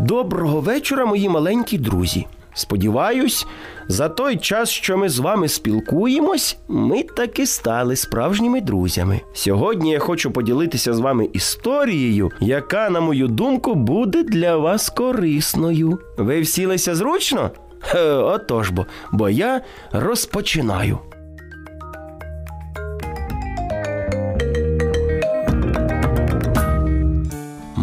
Доброго вечора, мої маленькі друзі. Сподіваюсь, за той час, що ми з вами спілкуємось, ми таки стали справжніми друзями. Сьогодні я хочу поділитися з вами історією, яка, на мою думку, буде для вас корисною. Ви всілися зручно? Отож бо, бо я розпочинаю.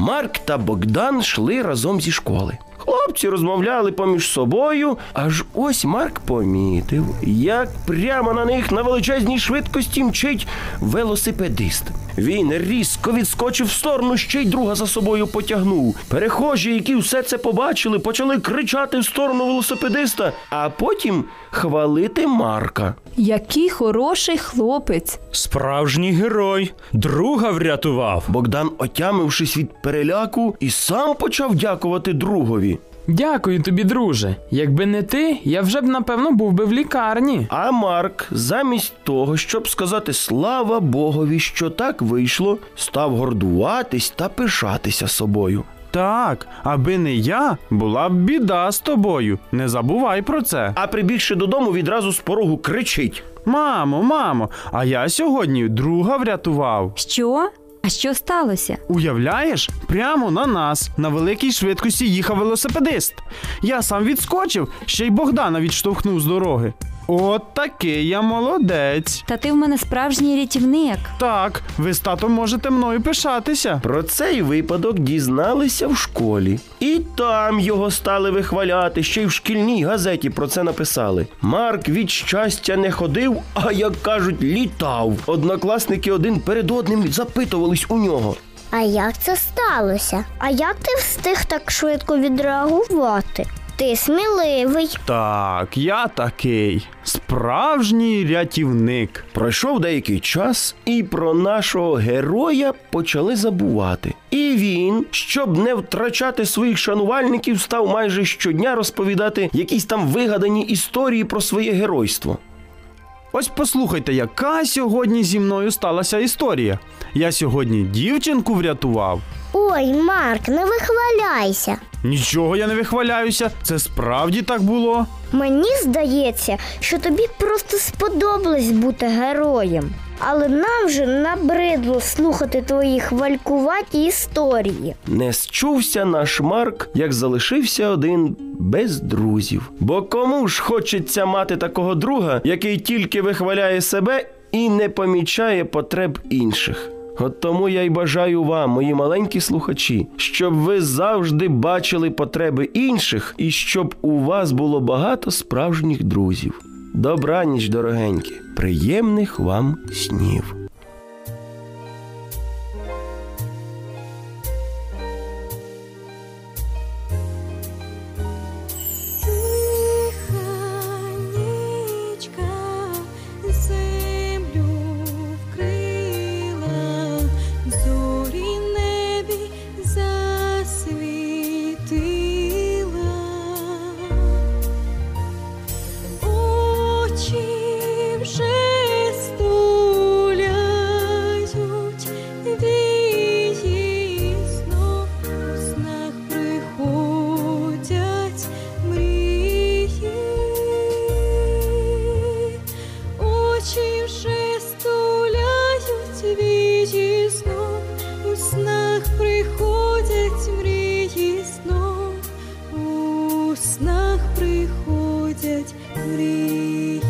Марк та Богдан йшли разом зі школи. Хлопці розмовляли поміж собою, аж ось Марк помітив, як прямо на них на величезній швидкості мчить велосипедист. Він різко відскочив в сторону, ще й друга за собою потягнув. Перехожі, які все це побачили, почали кричати в сторону велосипедиста, а потім хвалити Марка. Який хороший хлопець. Справжній герой, друга врятував. Богдан, отямившись від переляку, і сам почав дякувати другові. Дякую тобі, друже. Якби не ти, я вже б напевно був би в лікарні. А Марк, замість того, щоб сказати слава Богові, що так вийшло, став гордуватись та пишатися собою. Так, аби не я, була б біда з тобою. Не забувай про це. А прибігши додому, відразу з порогу кричить: Мамо, мамо, а я сьогодні друга врятував. Що? А що сталося? Уявляєш, прямо на нас на великій швидкості їхав велосипедист. Я сам відскочив, ще й Богдана відштовхнув з дороги. От такий я молодець. Та ти в мене справжній рятівник. Так, ви з татом можете мною пишатися. про цей випадок дізналися в школі. І там його стали вихваляти, ще й в шкільній газеті про це написали. Марк від щастя не ходив, а як кажуть, літав. Однокласники один перед одним запитувались у нього. А як це сталося? А як ти встиг так швидко відреагувати? Ти сміливий. Так, я такий справжній рятівник. Пройшов деякий час, і про нашого героя почали забувати. І він, щоб не втрачати своїх шанувальників, став майже щодня розповідати якісь там вигадані історії про своє геройство. Ось послухайте, яка сьогодні зі мною сталася історія. Я сьогодні дівчинку врятував. Ой, Марк, не вихваляйся. Нічого я не вихваляюся, це справді так було. Мені здається, що тобі просто сподобалось бути героєм. Але нам вже набридло слухати твої хвалькуваті історії. Не счувся наш Марк, як залишився один без друзів. Бо кому ж хочеться мати такого друга, який тільки вихваляє себе і не помічає потреб інших. От тому я й бажаю вам, мої маленькі слухачі, щоб ви завжди бачили потреби інших і щоб у вас було багато справжніх друзів. Добраніч, дорогенькі, приємних вам снів. Вії знов, у снах приходять мрії снов, у снах приходять мрії.